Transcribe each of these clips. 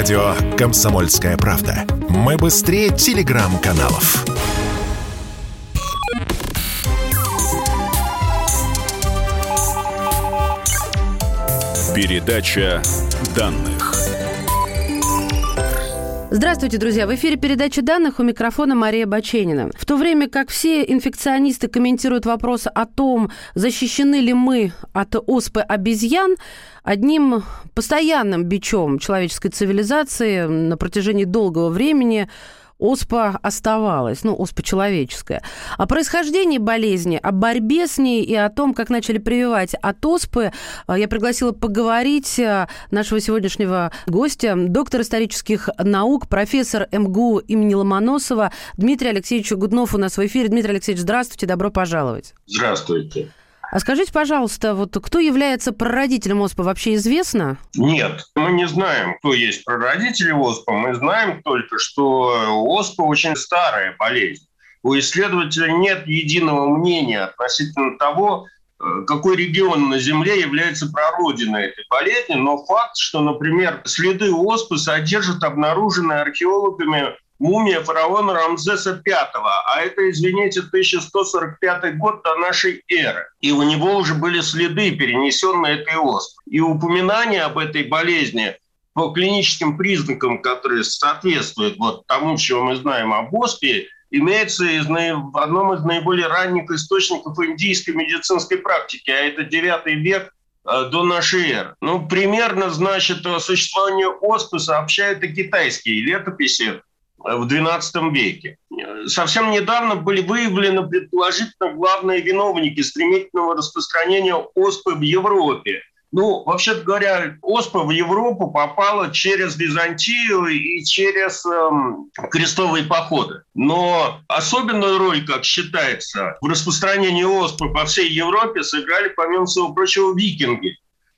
Радио «Комсомольская правда». Мы быстрее телеграм-каналов. Передача данных. Здравствуйте, друзья! В эфире передача данных у микрофона Мария Баченина. В то время как все инфекционисты комментируют вопрос о том, защищены ли мы от оспы обезьян, одним постоянным бичом человеческой цивилизации на протяжении долгого времени – оспа оставалась, ну, оспа человеческая. О происхождении болезни, о борьбе с ней и о том, как начали прививать от оспы, э, я пригласила поговорить э, нашего сегодняшнего гостя, доктор исторических наук, профессор МГУ имени Ломоносова Дмитрий Алексеевич Гуднов у нас в эфире. Дмитрий Алексеевич, здравствуйте, добро пожаловать. Здравствуйте. А скажите, пожалуйста, вот кто является прародителем ОСПА, вообще известно? Нет, мы не знаем, кто есть прародители ОСПА. Мы знаем только, что ОСПА очень старая болезнь. У исследователя нет единого мнения относительно того, э, какой регион на Земле является прародиной этой болезни, но факт, что, например, следы оспы содержат обнаруженные археологами мумия фараона Рамзеса V, а это, извините, 1145 год до нашей эры. И у него уже были следы, перенесенные этой оспы. И упоминание об этой болезни по клиническим признакам, которые соответствуют вот тому, чего мы знаем об оспе, имеется из, в одном из наиболее ранних источников индийской медицинской практики, а это 9 век э, до нашей эры. Ну, примерно, значит, о существовании оспы сообщают и китайские летописи в XII веке. Совсем недавно были выявлены предположительно главные виновники стремительного распространения оспы в Европе. Ну, вообще говоря, оспа в Европу попала через Византию и через эм, крестовые походы. Но особенную роль, как считается, в распространении оспы по всей Европе сыграли, помимо всего прочего, викинги.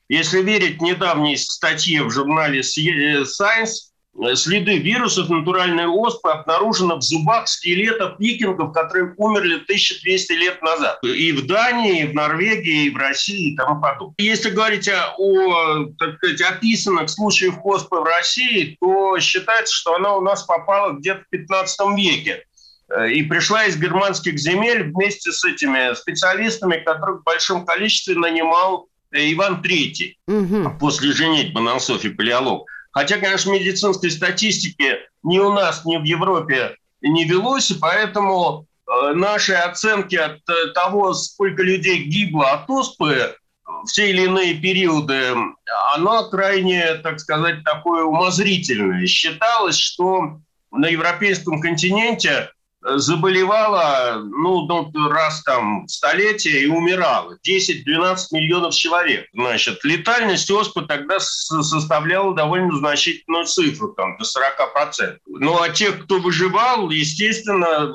Если верить недавней статье в журнале Science, следы вирусов натуральной оспы обнаружены в зубах скелетов викингов, которые умерли 1200 лет назад. И в Дании, и в Норвегии, и в России и тому подобное. Если говорить о так сказать, описанных случаях оспы в России, то считается, что она у нас попала где-то в 15 веке э, и пришла из германских земель вместе с этими специалистами, которых в большом количестве нанимал э, Иван III угу. после женитьбы на Софье Палеолог. Хотя, конечно, медицинской статистики ни у нас, ни в Европе не велось, и поэтому э, наши оценки от э, того, сколько людей гибло от оспы в те или иные периоды, она крайне, так сказать, такое умозрительное. Считалось, что на европейском континенте заболевало, ну, раз там столетие и умирало. 10-12 миллионов человек. Значит, летальность оспы тогда составляла довольно значительную цифру, там, до 40%. Ну, а тех, кто выживал, естественно,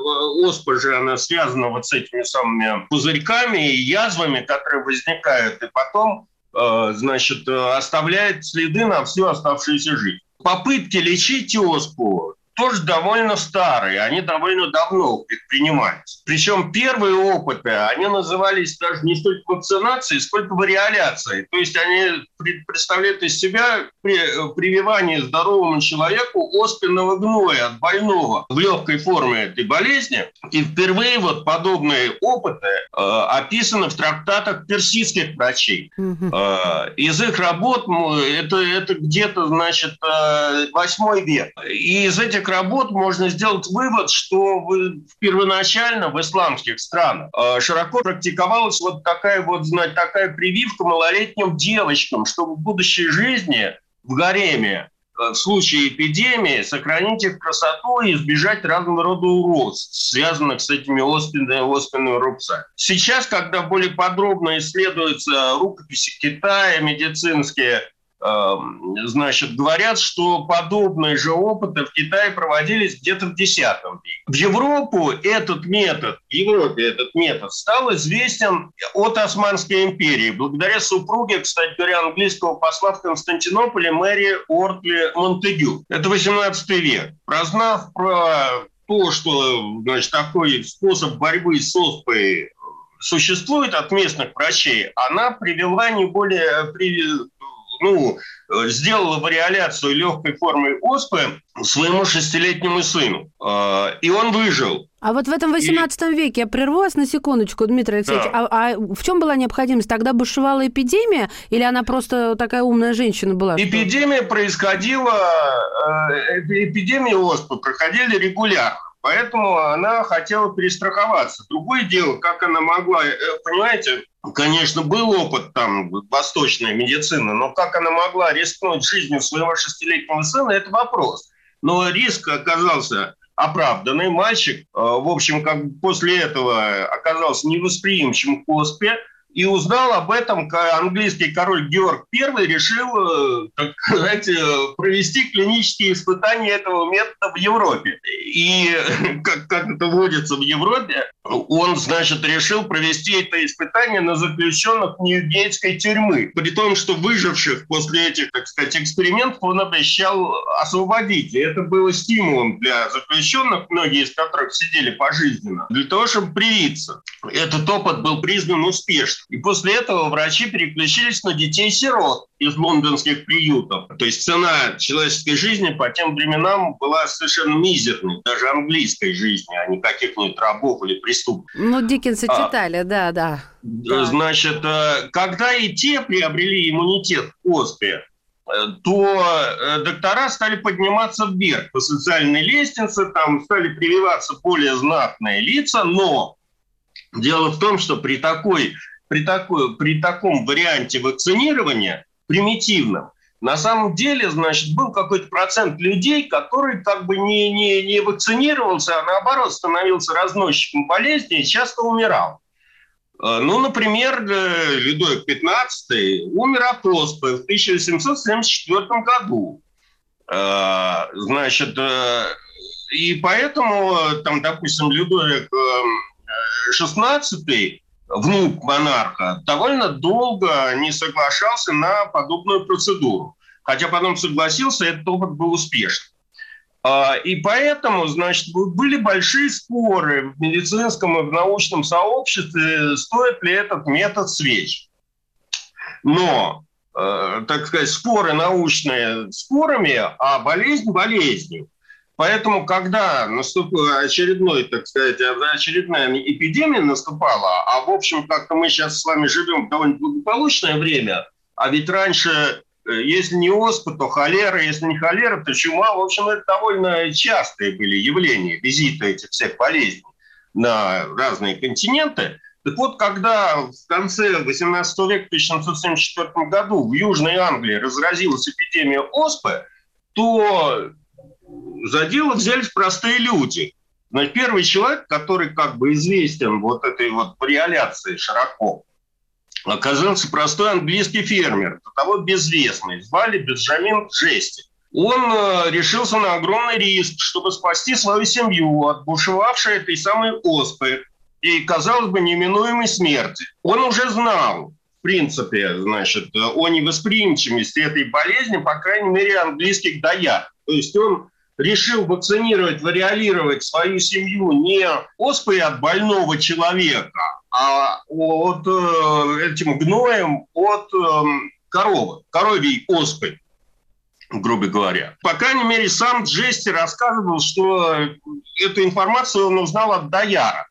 оспа же, она связана вот с этими самыми пузырьками и язвами, которые возникают, и потом, э, значит, оставляет следы на всю оставшуюся жизнь. Попытки лечить оспу тоже довольно старые, они довольно давно предпринимаются. Причем первые опыты, они назывались даже не столько вакцинацией, сколько вариоляцией. То есть они представляют из себя прививание здоровому человеку оспенного гноя от больного в легкой форме этой болезни. И впервые вот подобные опыты э, описаны в трактатах персидских врачей. Э, из их работ это, это где-то, значит, э, 8 век. И из этих работ можно сделать вывод, что вы первоначально в исламских странах э, широко практиковалась вот такая вот, знать, такая прививка малолетним девочкам, чтобы в будущей жизни в гареме э, в случае эпидемии сохранить их красоту и избежать разного рода уродств, связанных с этими оспенными, оспенными рубцами. Сейчас, когда более подробно исследуются рукописи Китая медицинские, значит, говорят, что подобные же опыты в Китае проводились где-то в X веке. В Европу этот метод, в Европе этот метод стал известен от Османской империи, благодаря супруге, кстати говоря, английского посла в Константинополе Мэри Ортли Монтегю. Это 18 век. Прознав про то, что значит, такой способ борьбы с оспой существует от местных врачей, она привела не более ну, сделала вариоляцию легкой формы оспы своему шестилетнему сыну. И он выжил. А вот в этом 18 и... веке, я прерву на секундочку, Дмитрий Алексеевич, да. а, а в чем была необходимость? Тогда бушевала эпидемия или она просто такая умная женщина была? Эпидемия что? происходила, эпидемии оспы проходили регулярно. Поэтому она хотела перестраховаться. Другое дело, как она могла, э, понимаете, конечно, был опыт там восточной медицины, но как она могла рискнуть жизнью своего шестилетнего сына, это вопрос. Но риск оказался оправданный. Мальчик, э, в общем, как после этого оказался невосприимчивым к оспе, и узнал об этом английский король Георг I решил, так сказать, э, провести клинические испытания этого метода в Европе. И как, как это водится в Европе, он, значит, решил провести это испытание на заключенных Ньюгейтской тюрьмы. При том, что выживших после этих, так сказать, экспериментов он обещал освободить. И это было стимулом для заключенных, многие из которых сидели пожизненно, для того, чтобы привиться. Этот опыт был признан успешным. И после этого врачи переключились на детей-сирот из лондонских приютов. То есть цена человеческой жизни по тем временам была совершенно мизерной, даже английской жизни, а не каких-нибудь рабов или преступников. Ну, Диккенса а, читали, да, да. Значит, э, когда и те приобрели иммунитет к оспе, э, то э, доктора стали подниматься вверх по социальной лестнице, там стали прививаться более знатные лица, но дело в том, что при такой при, такой, при таком варианте вакцинирования, примитивном, на самом деле, значит, был какой-то процент людей, который как бы не, не, не вакцинировался, а наоборот становился разносчиком болезни и часто умирал. Э, ну, например, э, Людовик XV умер от оспы в 1874 году. Э, значит, и поэтому, там, допустим, Людовик XVI внук монарха, довольно долго не соглашался на подобную процедуру. Хотя потом согласился, этот опыт был успешным. А, и поэтому, значит, были большие споры в медицинском и в научном сообществе, стоит ли этот метод свеч. Но, э, так сказать, споры научные спорами, а болезнь болезнью. Поэтому, когда наступила очередной, так сказать, очередная эпидемия наступала, а в общем, как-то мы сейчас с вами живем в довольно благополучное время, а ведь раньше, э, если не оспа, то холера, если не холера, то чума, в общем, это довольно частые были явления, визиты этих всех болезней на разные континенты. Так вот, когда в конце 18 века, в 1774 году в Южной Англии разразилась эпидемия оспы, то за дело взялись простые люди. Но первый человек, который как бы известен вот этой вот вариоляции широко, оказался простой английский фермер, до того безвестный, звали Бенджамин Джести. Он э, решился на огромный риск, чтобы спасти свою семью от бушевавшей этой самой оспы и, казалось бы, неминуемой смерти. Он уже знал, в принципе, значит, о невосприимчивости этой болезни, по крайней мере, английских доярок. То есть он решил вакцинировать, вариолировать свою семью не оспой от больного человека, а от э, этим гноем от э, коровы, коровьей оспой грубо говоря. По крайней мере, сам Джести рассказывал, что эту информацию он узнал от Даяра,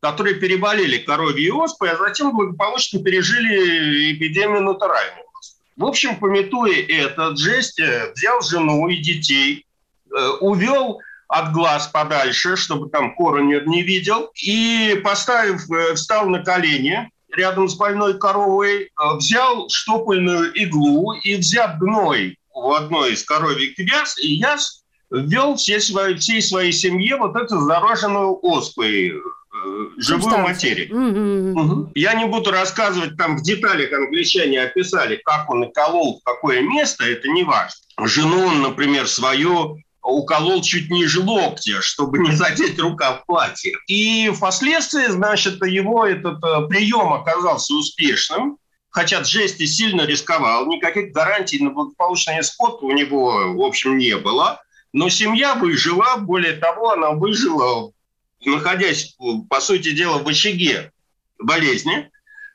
которые переболели коровьей оспой, а затем благополучно пережили эпидемию натуральной. В общем, пометуя это, Джести взял жену и детей, увел от глаз подальше, чтобы там коронер не видел, и поставив, э, встал на колени рядом с больной коровой, э, взял штопольную иглу и, взяв гной у одной из коровьих яс, и яс, ввел все свои, всей своей семье вот эту зараженную оспой живую материю. Угу. Угу. Я не буду рассказывать, там в деталях англичане описали, как он и колол, в какое место, это не важно. Жену он, например, свою уколол чуть ниже локтя, чтобы не задеть рука в платье. И впоследствии, значит, его этот э, прием оказался успешным, хотя Джести сильно рисковал, никаких гарантий на благополучный исход у него, в общем, не было. Но семья выжила, более того, она выжила, находясь, по сути дела, в очаге болезни.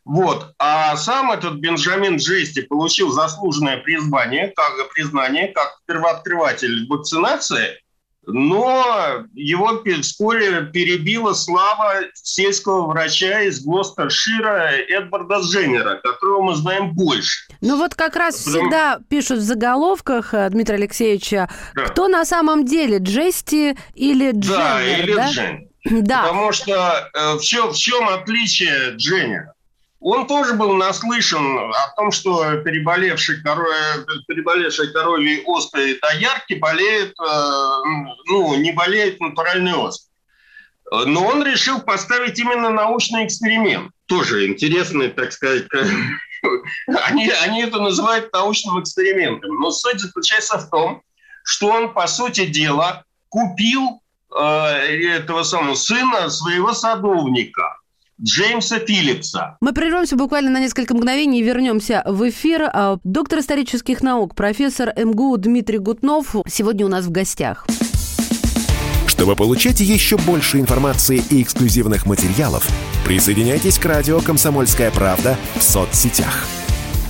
Вот. А сам этот Бенджамин Джести получил заслуженное признание, как, признание, как первооткрыватель вакцинации, но его вскоре перебила слава сельского врача из Глостершира Эдварда Дженнера, которого мы знаем больше. Ну вот как раз Потому... всегда пишут в заголовках э, Дмитрия Алексеевича, да. кто на самом деле, Джести или Дженнер, да? или да? Джен. Да. Потому что э, в, чем, в чем отличие Дженнера? Он тоже был наслышан о том, что переболевший коро... переболевший коровьей оспой доярки болеет, э, ну, не болеет натуральной оспой. Но он решил поставить именно научный эксперимент. Тоже интересный, так сказать, они, они это называют научным экспериментом. Но суть заключается в том, что он, по сути дела, купил э, этого самого сына своего садовника – Джеймса Филлипса. Мы прервемся буквально на несколько мгновений и вернемся в эфир. А, доктор исторических наук, профессор МГУ Дмитрий Гутнов сегодня у нас в гостях. Чтобы получать еще больше информации и эксклюзивных материалов, присоединяйтесь к радио «Комсомольская правда» в соцсетях –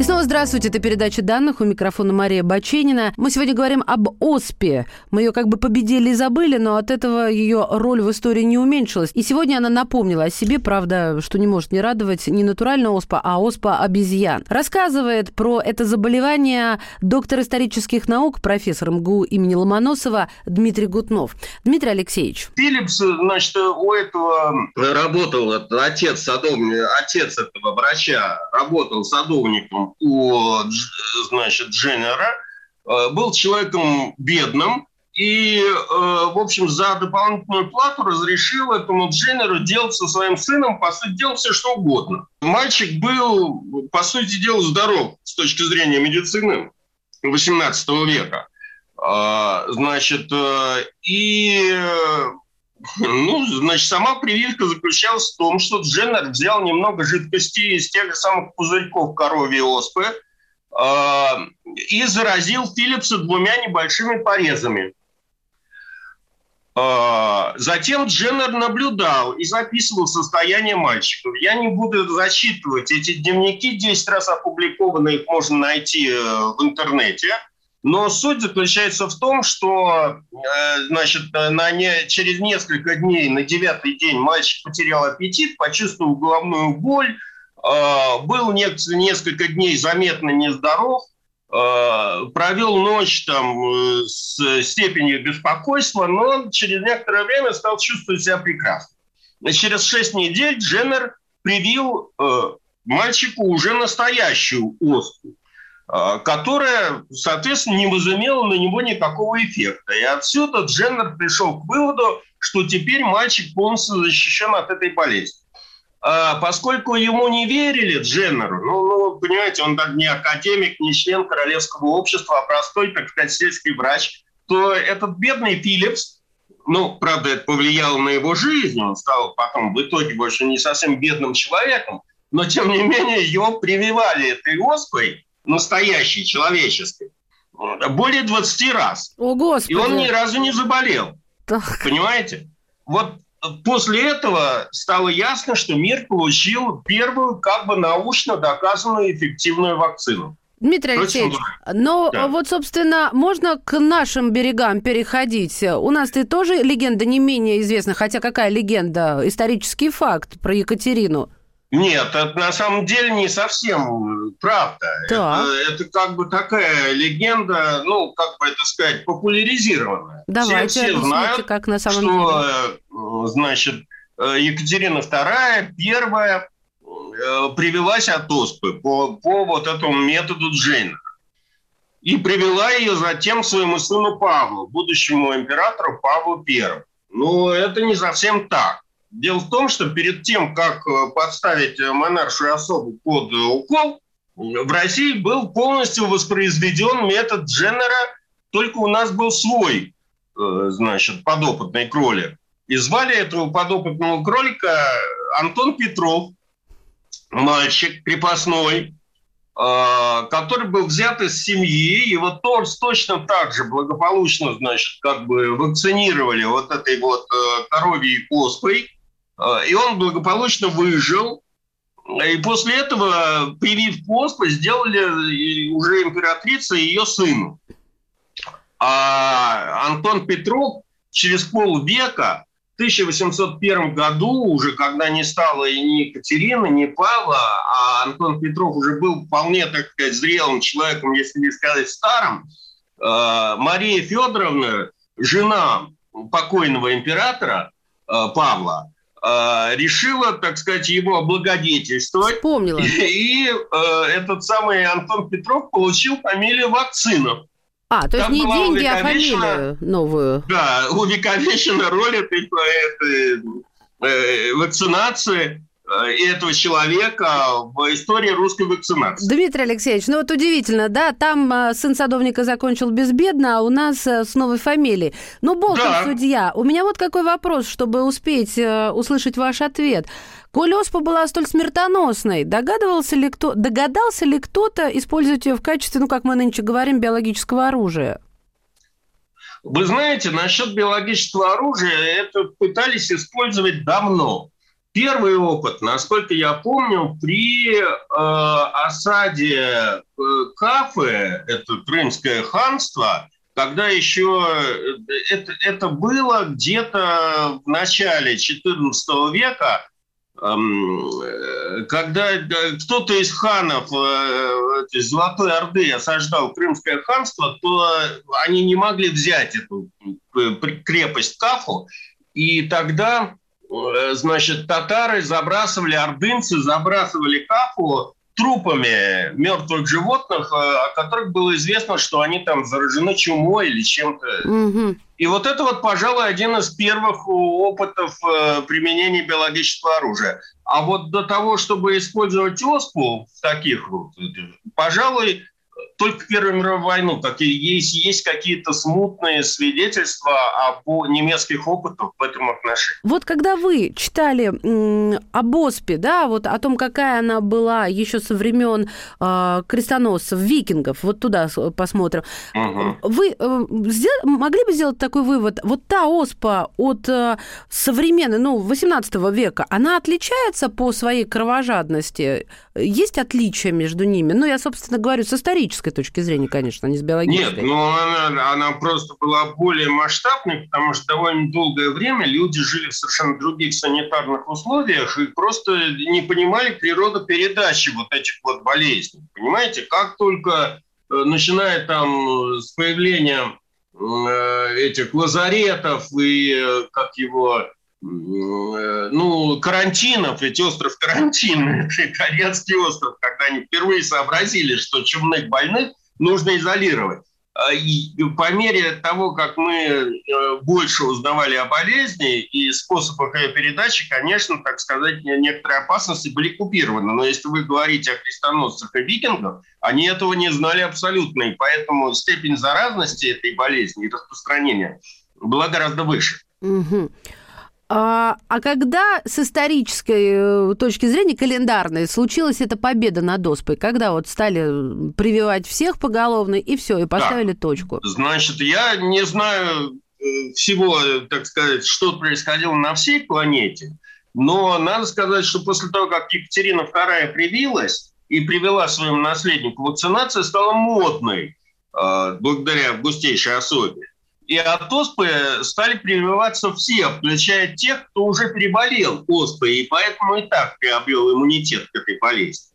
И снова здравствуйте, это передача данных, у микрофона Мария Баченина. Мы сегодня говорим об ОСПе. Мы ее как бы победили и забыли, но от этого ее роль в истории не уменьшилась. И сегодня она напомнила о себе, правда, что не может не радовать не натуральная оспа, а оспа обезьян. Рассказывает про это заболевание доктор исторических наук, профессор МГУ имени Ломоносова Дмитрий Гутнов. Дмитрий Алексеевич. Филлипс, значит, у этого работал отец садовник, отец этого врача работал садовником у, значит, Дженнера, э, был человеком бедным, и, э, в общем, за дополнительную плату разрешил этому Дженнеру делать со своим сыном, по сути дела, все что угодно. Мальчик был, по сути дела, здоров с точки зрения медицины 18 века. А, значит, э, и ну, значит, сама прививка заключалась в том, что Дженнер взял немного жидкости из тех же самых пузырьков коровьей оспы э, и заразил Филлипса двумя небольшими порезами. Э, затем Дженнер наблюдал и записывал состояние мальчиков. Я не буду зачитывать эти дневники, 10 раз опубликованные, их можно найти э, в интернете – но суть заключается в том, что э, значит, на не, через несколько дней, на девятый день, мальчик потерял аппетит, почувствовал головную боль, э, был не, несколько дней заметно нездоров, э, провел ночь там с степенью беспокойства, но через некоторое время стал чувствовать себя прекрасно. Через шесть недель Дженнер привил мальчику уже настоящую оспу. А, которая, соответственно, не возымела на него никакого эффекта. И отсюда Дженнер пришел к выводу, что теперь мальчик полностью защищен от этой болезни. А поскольку ему не верили Дженнеру, ну, ну, понимаете, он не академик, не член королевского общества, а простой, так сказать, сельский врач, то этот бедный Филлипс, ну, правда, это повлияло на его жизнь, он стал потом в итоге больше не совсем бедным человеком, но, тем не менее, его прививали этой оспой, настоящий, человеческий, более 20 раз. О, Господи. И он ни разу не заболел. Так. Понимаете? Вот после этого стало ясно, что мир получил первую как бы научно доказанную эффективную вакцину. Дмитрий Алексеевич, но да. вот, собственно, можно к нашим берегам переходить. У нас-то тоже легенда не менее известна, хотя какая легенда? Исторический факт про Екатерину. Нет, это на самом деле не совсем правда. Это, это как бы такая легенда, ну, как бы это сказать, популяризированная. Давайте все, все знают, как на самом что, деле. Э, значит, э, Екатерина II первая э, привелась от оспы по, по вот этому методу Джейна. И привела ее затем к своему сыну Павлу, будущему императору Павлу I. Но это не совсем так. Дело в том, что перед тем, как э, подставить монаршую особу под укол, в России был полностью воспроизведен метод Дженнера, только у нас был свой, значит, подопытный кролик. И звали этого подопытного кролика Антон Петров, мальчик крепостной, который был взят из семьи, вот Торс точно так же благополучно, значит, как бы вакцинировали вот этой вот э, коровьей оспой, и он благополучно выжил, и после этого, привив оспы, сделали уже императрица и ее сыну. А Антон Петров через полвека 1801 году, уже когда не стало и ни Екатерины, ни Павла, а Антон Петров уже был вполне, так сказать, зрелым человеком, если не сказать старым, э, Мария Федоровна, жена покойного императора э, Павла, э, решила, так сказать, его облагодетельствовать. Вспомнила. И, и этот самый Антон Петров получил фамилию Вакцинов. А, то есть не деньги, а фамилию новую. Да, увековечена роль этой, этой э, вакцинации э, этого человека в истории русской вакцинации. Дмитрий Алексеевич, ну вот удивительно, да, там э, сын садовника закончил безбедно, а у нас э, с новой фамилией. Ну, Болтон да. судья, у меня вот какой вопрос, чтобы успеть э, услышать ваш ответ. Коль оспа была столь смертоносной, догадывался ли кто, догадался ли кто-то использовать ее в качестве, ну, как мы нынче говорим, биологического оружия? Вы знаете, насчет биологического оружия это пытались использовать давно. Первый опыт, насколько я помню, при э, осаде э, Кафы, это Крымское ханство, когда еще э, это, это было где-то в начале XIV века, Э, когда кто-то из ханов э, Золотой Орды осаждал Крымское ханство, то они не могли взять эту крепость Кафу, и тогда, значит, татары забрасывали, ордынцы забрасывали Кафу трупами мертвых животных, о которых было известно, что они там заражены чумой или чем-то. Угу. И вот это вот, пожалуй, один из первых опытов э, применения биологического оружия. А вот до того, чтобы использовать оспу в таких вот, пожалуй, только Первую мировую войну такие есть, есть какие-то смутные свидетельства об немецких опытах в этом отношении. Вот когда вы читали м, об ОСПе, да, вот о том, какая она была еще со времен э, крестоносцев, викингов, вот туда посмотрим, угу. вы э, сдел- могли бы сделать такой вывод, вот та ОСПа от э, современной, ну, 18 века, она отличается по своей кровожадности? Есть отличия между ними? Ну, я, собственно, говорю с исторической точки зрения, конечно, не с биологической. Нет, ну, она, она просто была более масштабной, потому что довольно долгое время люди жили в совершенно других санитарных условиях и просто не понимали природу передачи вот этих вот болезней. Понимаете, как только э, начиная там с появлением э, этих лазаретов и э, как его Э, ну, карантинов, ведь остров карантин, это итальянский остров, когда они впервые сообразили, что чумных больных нужно изолировать. А, и по мере того, как мы э, больше узнавали о болезни и способах ее передачи, конечно, так сказать, некоторые опасности были купированы. Но если вы говорите о крестоносцах и викингах, они этого не знали абсолютно. И поэтому степень заразности этой болезни и распространения была гораздо выше. Угу. А, а когда с исторической э, точки зрения, календарной, случилась эта победа над Оспой? Когда вот стали прививать всех поголовно, и все, и поставили да. точку? Значит, я не знаю э, всего, так сказать, что происходило на всей планете, но надо сказать, что после того, как Екатерина II привилась и привела своему наследнику вакцинация стала модной э, благодаря густейшей особе и от оспы стали прививаться все, включая тех, кто уже переболел оспой, и поэтому и так приобрел иммунитет к этой болезни.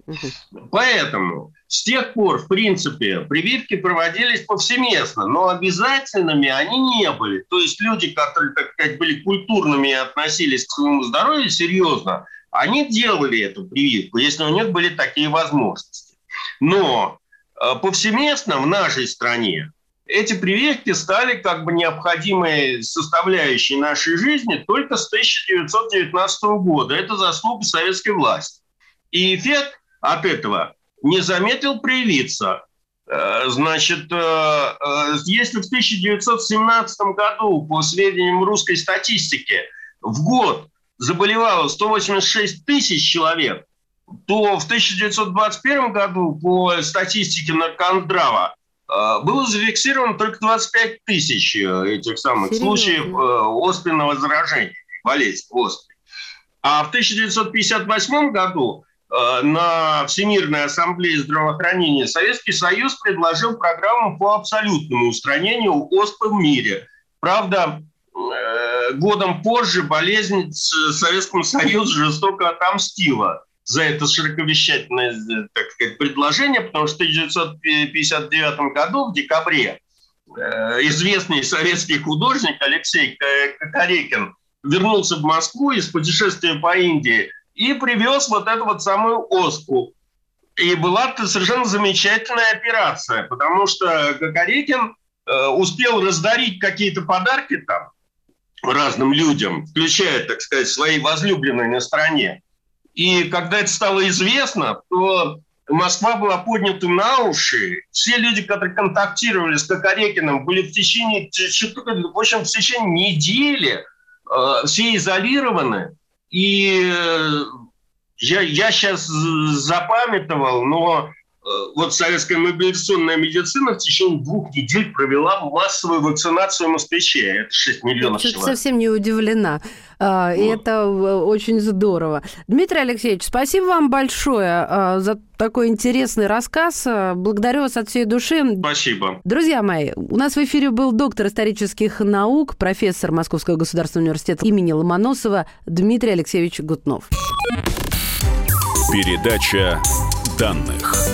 Поэтому с тех пор, в принципе, прививки проводились повсеместно, но обязательными они не были. То есть люди, которые, так сказать, были культурными и относились к своему здоровью серьезно, они делали эту прививку, если у них были такие возможности. Но э, повсеместно в нашей стране эти прививки стали как бы необходимой составляющей нашей жизни только с 1919 года. Это заслуга советской власти. И эффект от этого не заметил проявиться. Э, значит, э, э, если в 1917 году, по сведениям русской статистики, в год заболевало 186 тысяч человек, то в 1921 году по статистике Наркондрава было зафиксировано только 25 тысяч этих самых Серьезно? случаев оспенного заражения, болезни оспы. А в 1958 году Э, на Всемирной ассамблее здравоохранения Советский Союз предложил программу по абсолютному устранению оспы в мире. Правда, э, годом позже болезнь Советскому Союзу жестоко отомстила за это широковещательное так сказать, предложение, потому что в 1959 году, в декабре, э, известный советский художник Алексей Кокорекин вернулся в Москву из путешествия по Индии – и привез вот эту вот самую оспу. И была совершенно замечательная операция, потому что Гагарикин э, успел раздарить какие-то подарки там разным людям, включая, так сказать, свои возлюбленные на стране. И когда это стало известно, то Москва была поднята на уши. Все люди, которые контактировали с Кокорекиным, были в течение, в общем, в течение недели э, все изолированы. И э, я, я сейчас запамятовал, но вот советская мобилизационная медицина в течение двух недель провела массовую вакцинацию москвичей. Это 6 миллионов я человек. совсем не удивлена. А, вот. И это э, очень здорово. Дмитрий Алексеевич, спасибо вам большое а, за такой интересный рассказ. Благодарю вас от всей души. Спасибо. Друзья мои, у нас в эфире был доктор исторических наук, профессор Московского государственного университета имени Ломоносова Дмитрий Алексеевич Гутнов. Передача данных.